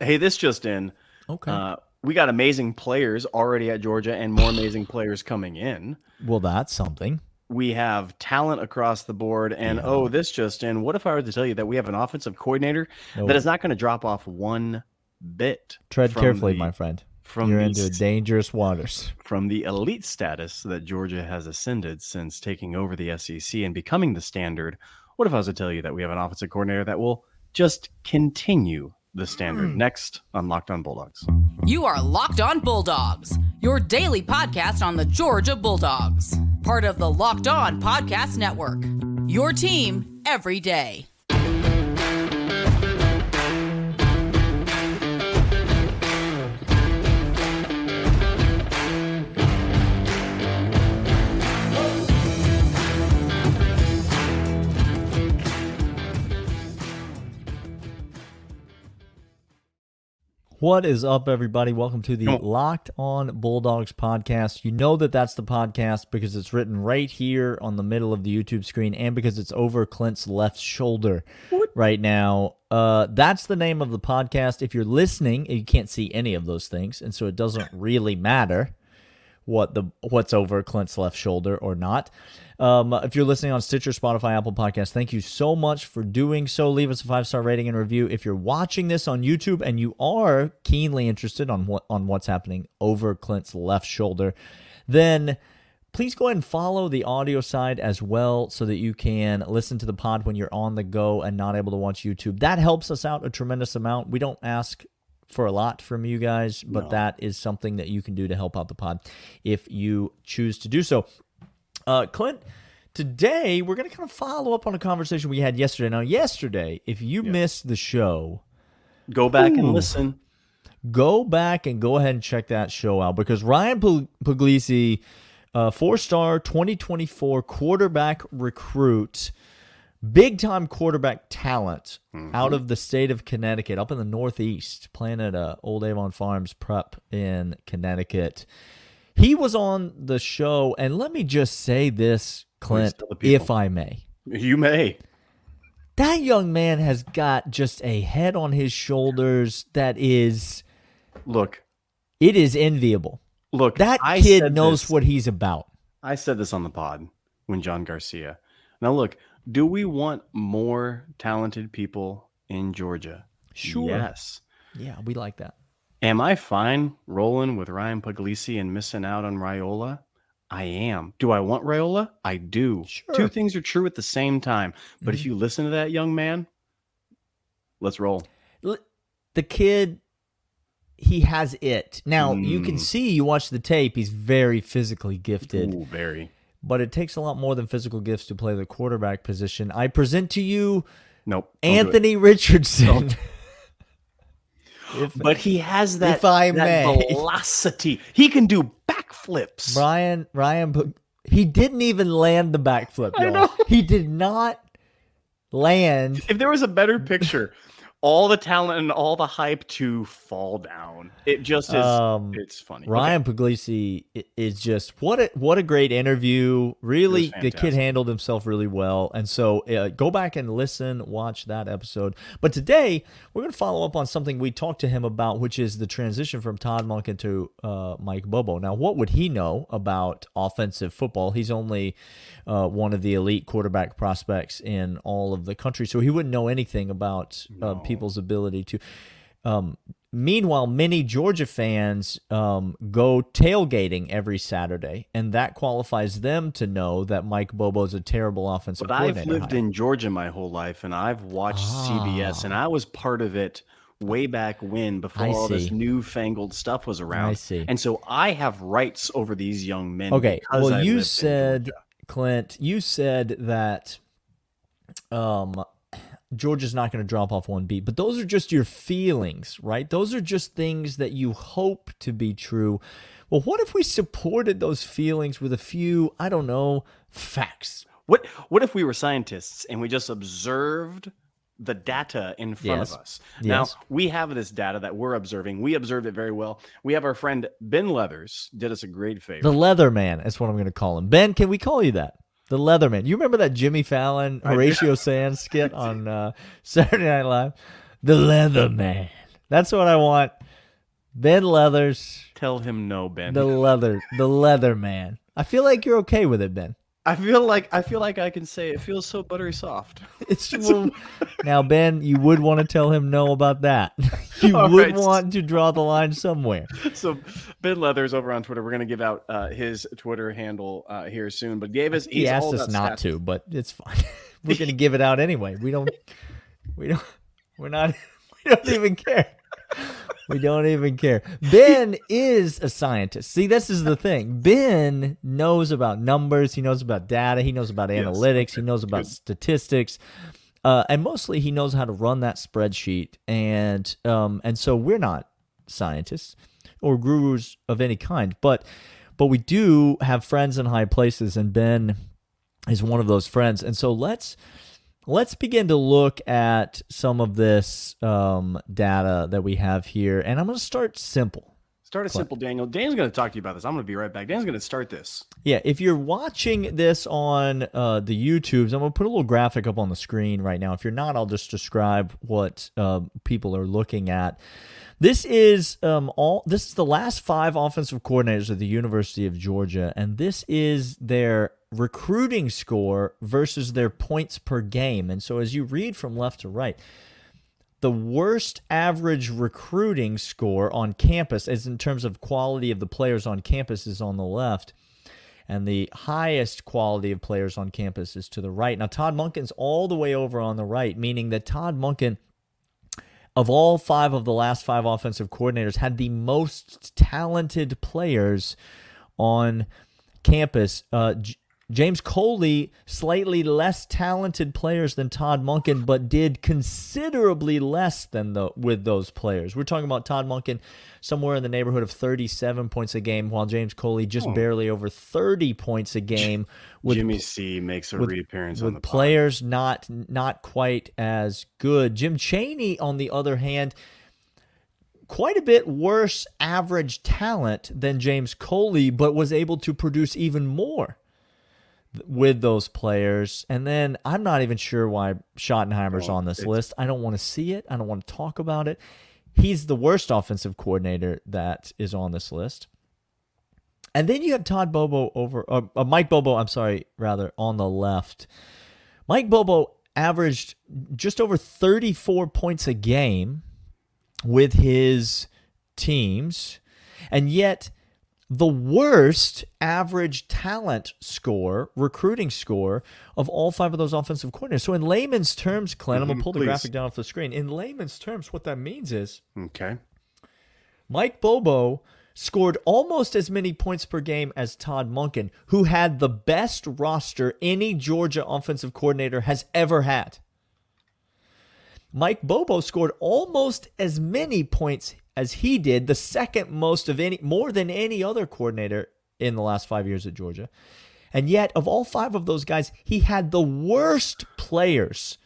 Hey, this just in. Okay. Uh, we got amazing players already at Georgia and more amazing players coming in. well, that's something. We have talent across the board. And oh, this just in. What if I were to tell you that we have an offensive coordinator Nope. that is not going to drop off one bit? Tread carefully, the- my friend. From You're the into dangerous waters. from the elite status that Georgia has ascended since taking over the SEC and becoming the standard. What if I was to tell you that we have an offensive coordinator that will just continue the standard? Hmm. Next on Locked On Bulldogs. You are Locked On Bulldogs, your daily podcast on the Georgia Bulldogs, part of the Locked On Podcast Network. Your team every day. What is up, everybody? Welcome to the Locked On Bulldogs podcast. You know that that's the podcast because it's written right here on the middle of the YouTube screen and because it's over Clint's left shoulder right now. Uh, that's the name of the podcast. If you're listening, you can't see any of those things, and so it doesn't really matter what the what's over Clint's left shoulder or not. Um, if you're listening on Stitcher, Spotify, Apple Podcasts, thank you so much for doing so. Leave us a five star rating and review. If you're watching this on YouTube and you are keenly interested on what on what's happening over Clint's left shoulder, then please go ahead and follow the audio side as well so that you can listen to the pod when you're on the go and not able to watch YouTube. That helps us out a tremendous amount. We don't ask for a lot from you guys, but No. that is something that you can do to help out the pod if you choose to do so. Uh, Clint, today we're going to kind of follow up on a conversation we had yesterday. Now, yesterday, if you missed the show, Go back Ooh. and listen. go back and go ahead and check that show out because Ryan Pug- Puglisi, uh, four star 2024 quarterback recruit, big time quarterback talent out of the state of Connecticut, up in the Northeast, playing at uh, Old Avon Farms Prep in Connecticut. He was on the show, and let me just say this, Clint, tell the people. if I may. You may. That young man has got just a head on his shoulders that is Look, it is enviable. look. That I kid knows this- what he's about. I said this on the pod when John Garcia. Now, look, do we want more talented people in Georgia? Sure. Yes. Yeah, we like that. Am I fine rolling with Ryan Puglisi and missing out on Raiola? I am. Do I want Raiola? I do. Sure. Two things are true at the same time. But if you listen to that young man, let's roll. The kid, he has it. Now, you can Mm. see, you watch the tape, he's very physically gifted, Ooh, very. But it takes a lot more than physical gifts to play the quarterback position. I present to you Nope. don't do it. Anthony Richardson. if, But he has that, If I that may. velocity. He can do backflips. Brian, Ryan, he didn't even land the backflip. y'all. He did not land. If there was a better picture, all the talent and all the hype to fall down. It just is. Um, it's funny. Ryan Puglisi is just what a what a great interview. Really, the kid handled himself really well, and so uh, go back and listen, watch that episode. But today we're going to follow up on something we talked to him about, which is the transition from Todd Monken to uh, Mike Bobo. Now, what would he know about offensive football? He's only uh, one of the elite quarterback prospects in all of the country, so he wouldn't know anything about uh, people's ability to. Um, meanwhile, many Georgia fans um, go tailgating every Saturday, and that qualifies them to know that Mike Bobo is a terrible offensive But I've lived in Georgia my whole life, and I've watched CBS, and I was part of it way back when, before I all this see. newfangled stuff was around. I see. And so I have rights over these young men. Okay, well, I you said, Clint, you said that um, Georgia's not going to drop off one beat, but those are just your feelings, right? Those are just things that you hope to be true. Well, what if we supported those feelings with a few, I don't know, facts? What what if we were scientists and we just observed the data in front Yes. of us? Now Yes. we have this data that we're observing. We observed it very well. We have our friend Ben Leathers did us a great favor. The Leatherman, is what I'm going to call him. Ben, can we call you that? The Leatherman. You remember that Jimmy Fallon, Horatio Sanz skit on uh, Saturday Night Live? The Leatherman. That's what I want. Ben Leathers, Tell him no, Ben. the leather, the leather man. I feel like you're okay with it, Ben. I feel like I feel like I can say it feels so buttery soft. It's well, now, Ben. You would want to tell him no about that. You All would right. want to draw the line somewhere. so Ben Leathers over on Twitter. We're gonna give out uh, his Twitter handle uh, here soon. But gave us He asked us not stats. to, but it's fine. We're gonna give it out anyway. We don't. We don't. We're not. We don't even care. We don't even care. Ben is a scientist. See, this is the thing. Ben knows about numbers. He knows about data. He knows about Yes. analytics. He knows about Good. statistics. Uh, and mostly, he knows how to run that spreadsheet. And um, and so we're not scientists or gurus of any kind, but but we do have friends in high places, and Ben is one of those friends. And so let's let's begin to look at some of this um, data that we have here, and I'm going to start simple. Start a simple, Daniel. Dan's gonna talk to you about this. I'm gonna be right back. Dan's gonna start this. Yeah, if you're watching this on uh, the YouTubes, I'm gonna put a little graphic up on the screen right now. If you're not, I'll just describe what uh, people are looking at. This is um, all. This is the last five offensive coordinators of the University of Georgia, and this is their recruiting score versus their points per game. And so, as you read from left to right, the worst average recruiting score on campus, as in terms of quality of the players on campus, is on the left, and the highest quality of players on campus is to the right. Now, Todd Monken's all the way over on the right, meaning that Todd Monken, of all five of the last five offensive coordinators, had the most talented players on campus. Uh, James Coley, slightly less talented players than Todd Monken, but did considerably less than the with those players. We're talking about Todd Monken somewhere in the neighborhood of 37 points a game, while James Coley just oh. barely over 30 points a game with Jimmy C makes a with- reappearance on with the pod. players not not quite as good. Jim Chaney, on the other hand, quite a bit worse average talent than James Coley, but was able to produce even more with those players. And then I'm not even sure why Schottenheimer's Well, on this list. I don't want to see it. I don't want to talk about it. He's the worst offensive coordinator that is on this list. And then you have Todd Bobo over, uh, uh, Mike Bobo, I'm sorry, rather, on the left. Mike Bobo averaged just over 34 points a game with his teams, and yet the worst average talent score, recruiting score of all five of those offensive coordinators. So, in layman's terms, Clint, I'm going to mm-hmm, pull the graphic down off the screen. In layman's terms, what that means is Okay. Mike Bobo scored almost as many points per game as Todd Monken, who had the best roster any Georgia offensive coordinator has ever had. Mike Bobo scored almost as many points as he did, the second most of any, more than any other coordinator in the last five years at Georgia. And yet, of all five of those guys, he had the worst players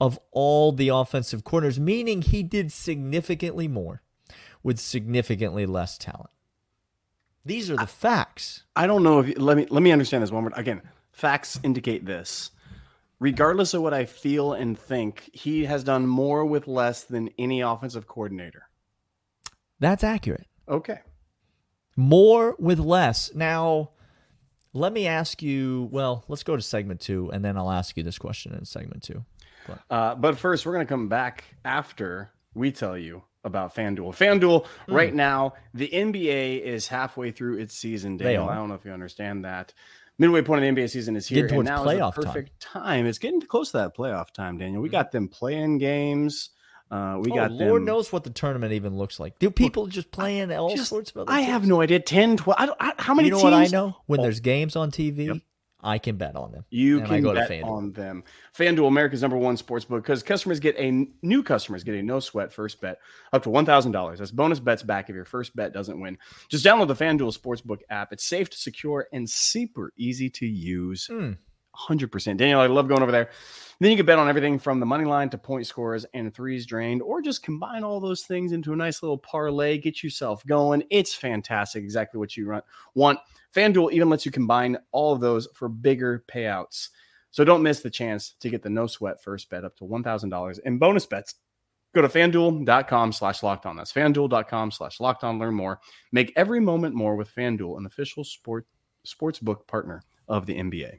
of all the offensive corners, meaning he did significantly more with significantly less talent. These are the facts. I don't know if you, let me let me understand this one more again. Facts indicate this. Regardless of what I feel and think, he has done more with less than any offensive coordinator. That's accurate. Okay. More with less. Now, let me ask you. Well, let's go to segment two, and then I'll ask you this question in segment two. Uh, but first, we're going to come back after we tell you about FanDuel. FanDuel, Hmm. right now, the NBA is halfway through its season. Daniel. I don't know if you understand that. Midway point of the NBA season is here, Getting and now is playoff the time. perfect time. It's getting close to that playoff time, Daniel. We got them playing games. Uh, we oh, got Lord them. knows what the tournament even looks like. Do people Look, just playing all just, sorts of? I have no idea. 10, 12, I, I, how many? You know teams? what I know? When oh. there's games on TV, yep. I can bet on them. You can bet on them. FanDuel, America's number one sports book, because customers get a new customers get a no sweat first bet up to one thousand dollars. That's bonus bets back if your first bet doesn't win. Just download the FanDuel Sportsbook app. It's safe to secure and super easy to use. Mm. 100%. Daniel, I love going over there. And then you can bet on everything from the money line to point scores and threes drained, or just combine all those things into a nice little parlay. Get yourself going. It's fantastic. Exactly what you want. FanDuel even lets you combine all of those for bigger payouts. So don't miss the chance to get the no sweat first bet up to $1,000 in bonus bets. Go to fanduel.com slash locked on. That's fanduel.com slash locked on. Learn more. Make every moment more with FanDuel, an official sport sports book partner of the NBA.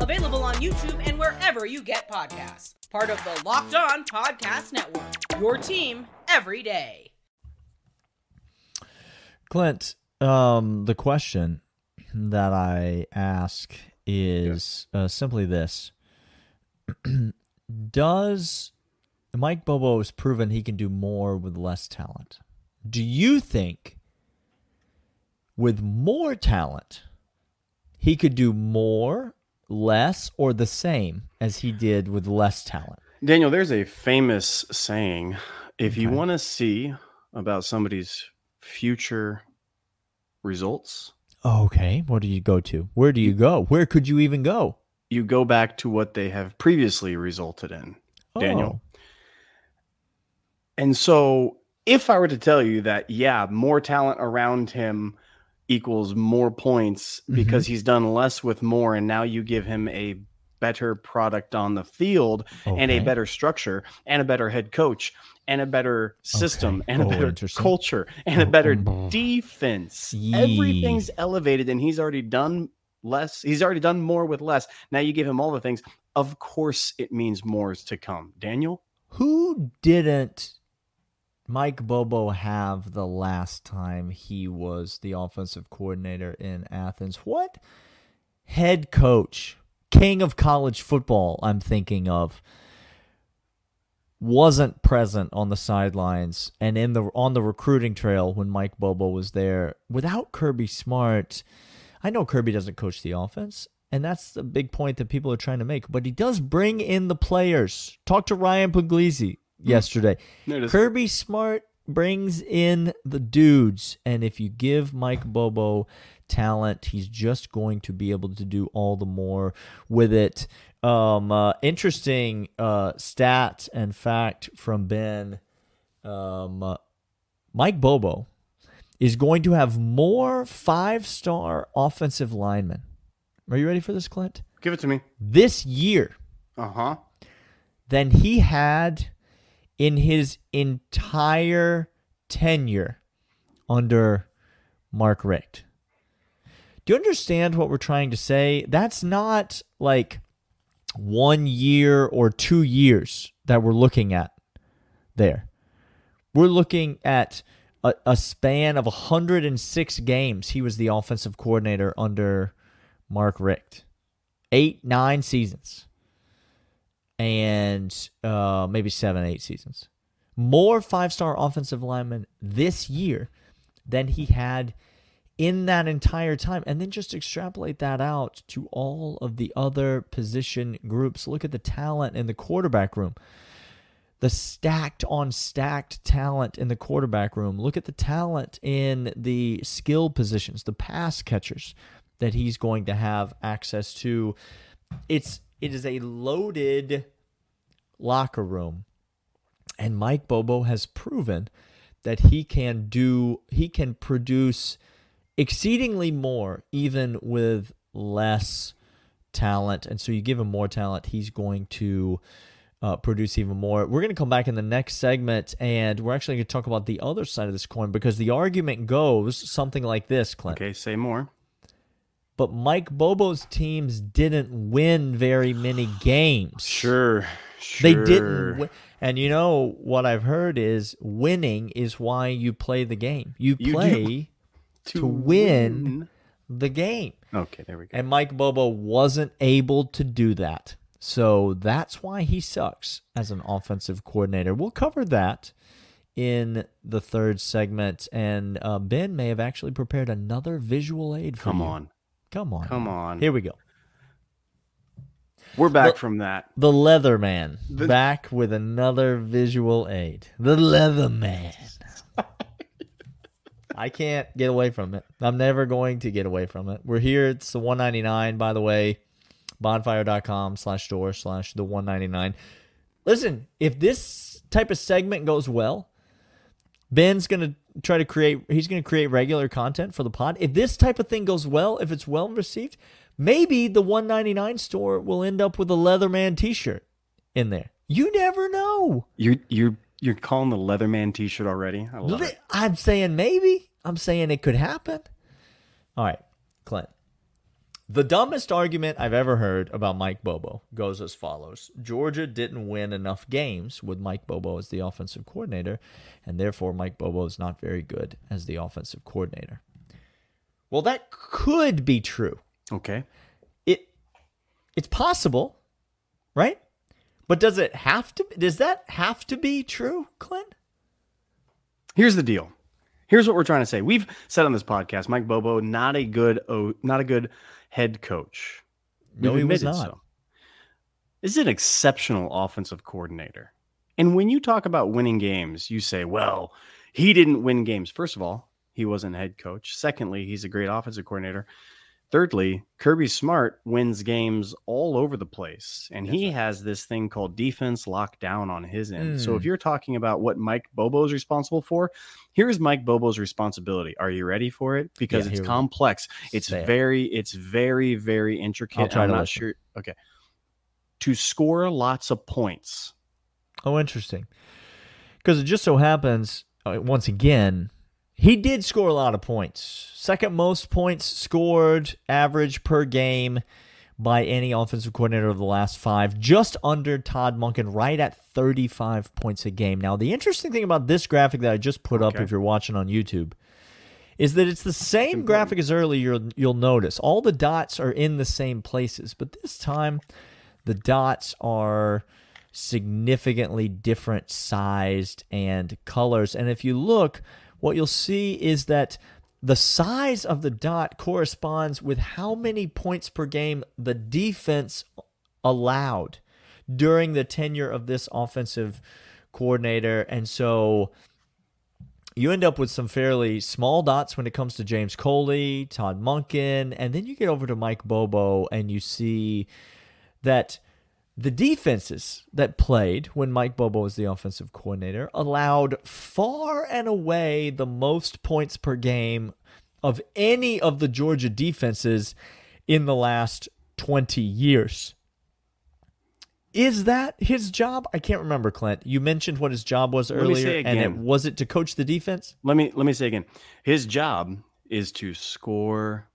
Available on YouTube and wherever you get podcasts. Part of the Locked On Podcast Network. Your team every day. Clint, um, the question that I ask is uh, simply this: Does Mike Bobo has proven he can do more with less talent? Do you think with more talent he could do more, less, or the same as he did with less talent? Daniel, there's a famous saying if you Okay. want to see about somebody's future results, Okay, what do you go to? Where do you go? Where could you even go? you go back to what they have previously resulted in. Daniel. Oh, And so, if I were to tell you that, yeah, more talent around him equals more points Mhm. because he's done less with more, and now you give him a better product on the field and a better structure and a better head coach and a better system Okay. and a Oh, better culture and a better mm. defense. Yee. Everything's elevated, and he's already done less. He's already done more with less. Now you give him all the things. Of course, it means more is to come. Daniel? Who didn't Mike Bobo have the last time he was the offensive coordinator in Athens? What head coach, king of college football, I'm thinking of, wasn't present on the sidelines and in the on the recruiting trail when Mike Bobo was there without Kirby Smart. I know Kirby doesn't coach the offense, and that's the big point that people are trying to make. But he does bring in the players. Talk to Ryan Puglisi yesterday. There. Kirby Smart brings in the dudes, and if you give Mike Bobo talent, he's just going to be able to do all the more with it. Um, uh, interesting uh, stat and fact from Ben. Um, uh, Mike Bobo is going to have more five-star offensive linemen. Are you ready for this, Clint? Give it to me. This year Uh huh. than he had in his entire tenure under Mark Richt. Do you understand what we're trying to say? That's not like one year or two years that we're looking at there. We're looking at a, a span of 106 games. He was the offensive coordinator under Mark Richt. Eight, nine seasons and uh, maybe seven, eight seasons. More five star offensive linemen this year than he had in that entire time. And then just extrapolate that out to all of the other position groups. Look at the talent in the quarterback room. The stacked on stacked talent in the quarterback room. Look at the talent in the skill positions, the pass catchers that he's going to have access to. It's it is a loaded locker room. And Mike Bobo has proven that he can do he can produce exceedingly more even with less talent. And so you give him more talent, he's going to uh, produce even more. We're going to come back in the next segment and we're actually going to talk about the other side of this coin because the argument goes something like this, Clint. Okay, say more. But Mike Bobo's teams didn't win very many games. Sure. They didn't win. And you know what I've heard is winning is why you play the game. You You do. play to win the game. Okay, there we go. And Mike Bobo wasn't able to do that. So that's why he sucks as an offensive coordinator. We'll cover that in the third segment. And uh, Ben may have actually prepared another visual aid for Come you. on. Come on. Come on. Here we go. We're back from that. The Leatherman back with another visual aid. The Leatherman. I can't get away from it. I'm never going to get away from it. We're here. It's the 199, by the way. Bonfire.com slash store slash the 199. Listen, if this type of segment goes well, Ben's gonna try to create he's gonna create regular content for the pod. If this type of thing goes well, if it's well received, maybe the 199 store will end up with a Leatherman t-shirt in there. You never know. You're you're you're calling the Leatherman T-shirt already. I love it. I'm saying maybe. I'm saying it could happen. All right, Clint. The dumbest argument I've ever heard about Mike Bobo goes as follows Georgia didn't win enough games with Mike Bobo as the offensive coordinator, and therefore Mike Bobo is not very good as the offensive coordinator. Well, that could be true. Okay. It it's possible, right? But does it have to does that have to be true, Clint? Here's the deal. Here's what we're trying to say. We've said on this podcast, Mike Bobo, not a good, oh, not a good head coach. No, We've he was not. so. This is an exceptional offensive coordinator. And when you talk about winning games, you say, well, he didn't win games. First of all, he wasn't head coach. Secondly, he's a great offensive coordinator. Thirdly, Kirby Smart wins games all over the place. And he has this thing called defense locked down on his end. So Mm. if you're talking about what Mike Bobo is responsible for, here's Mike Bobo's responsibility. Are you ready for it? Because Yeah, it's complex. It's very, it's very, very intricate. I'll try I'm to not listen. sure. Okay. To score lots of points. Oh, interesting. Because it just so happens, uh, once again, he did score a lot of points. Second most points scored average per game by any offensive coordinator of the last five, just under Todd Monken, right at 35 points a game. Now, the interesting thing about this graphic that I just put up, if you're watching on YouTube, is that it's the same graphic as earlier. You'll, you'll notice all the dots are in the same places, but this time the dots are significantly different sized and colors. And if you look, what you'll see is that the size of the dot corresponds with how many points per game the defense allowed during the tenure of this offensive coordinator. And so you end up with some fairly small dots when it comes to James Coley, Todd Monken, and then you get over to Mike Bobo and you see that the defenses that played when Mike Bobo was the offensive coordinator allowed far and away the most points per game of any of the Georgia defenses in the last 20 years. Is that his job? I can't remember, Clint. You mentioned what his job was earlier, and it was it to coach the defense? Let me let me say again. His job is to score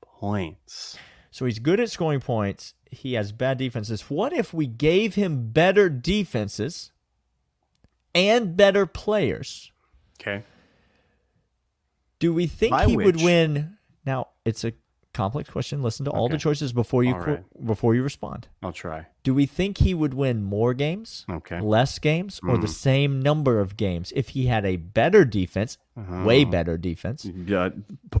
points. So he's good at scoring points. He has bad defenses. What if we gave him better defenses and better players? Okay. Do we think By he would win? Now, it's a complex question. Listen to all the choices before you All qu- right. before you respond. I'll try. Do we think he would win more games, Okay. less games, or the Mm. same number of games if he had a better defense, way Uh-huh. better defense? P- m-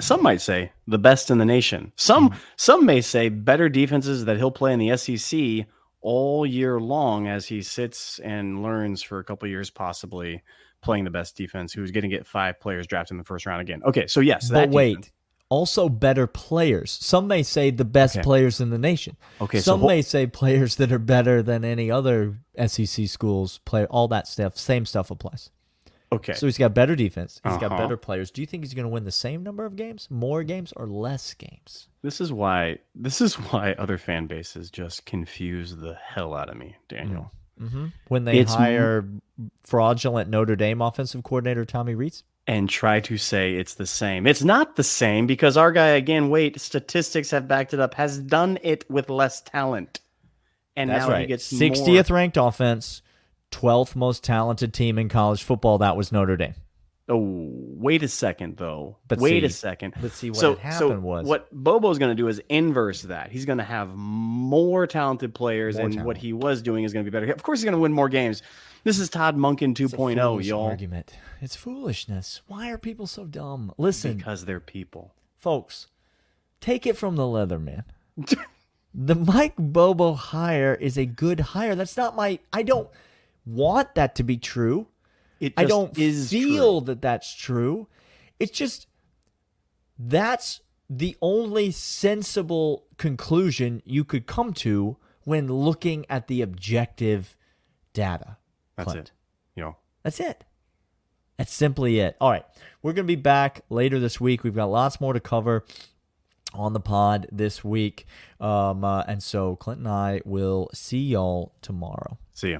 some might say the best in the nation. Some mm-hmm. some may say better defenses that he'll play in the SEC all year long as he sits and learns for a couple years, possibly playing the best defense. Who's going to get five players drafted in the first round again? Okay, so yes, But that wait, defense. also better players. Some may say the best Okay. players in the nation. Okay, so Some may say players that are better than any other SEC schools play. All that stuff, same stuff applies. Okay, So he's got better defense. He's got Uh-huh. better players. Do you think he's going to win the same number of games, more games, or less games? this is why this is why other fan bases just confuse the hell out of me, Daniel. When they It's m- hire fraudulent Notre Dame offensive coordinator Tommy Rees? and try to say it's the same. It's not the same because our guy again, wait, statistics have backed it up, has done it with less talent. And That's now right. he gets 60th ranked offense, 12th most talented team in college football. That was Notre Dame. Oh, wait a second though. But wait a second. Let's see, what so, had so happened was- what Bobo's going to do is inverse that. He's going to have more talented players, More and talent. what he was doing is going to be better. Of course, he's going to win more games. This is Todd Monken It's 2.0, foolish y'all. Argument. It's foolishness. Why are people so dumb? Listen, Because they're people. folks, take it from the Leatherman. the Mike Bobo hire is a good hire. That's not my. I don't want that to be true. It I don't is feel true. that that's true. It's just that's the only sensible conclusion you could come to when looking at the objective data. That's Clint. it. You know, That's it. That's simply it. All right. We're going to be back later this week. We've got lots more to cover on the pod this week. Um, uh, and so Clint and I will see y'all tomorrow. see ya.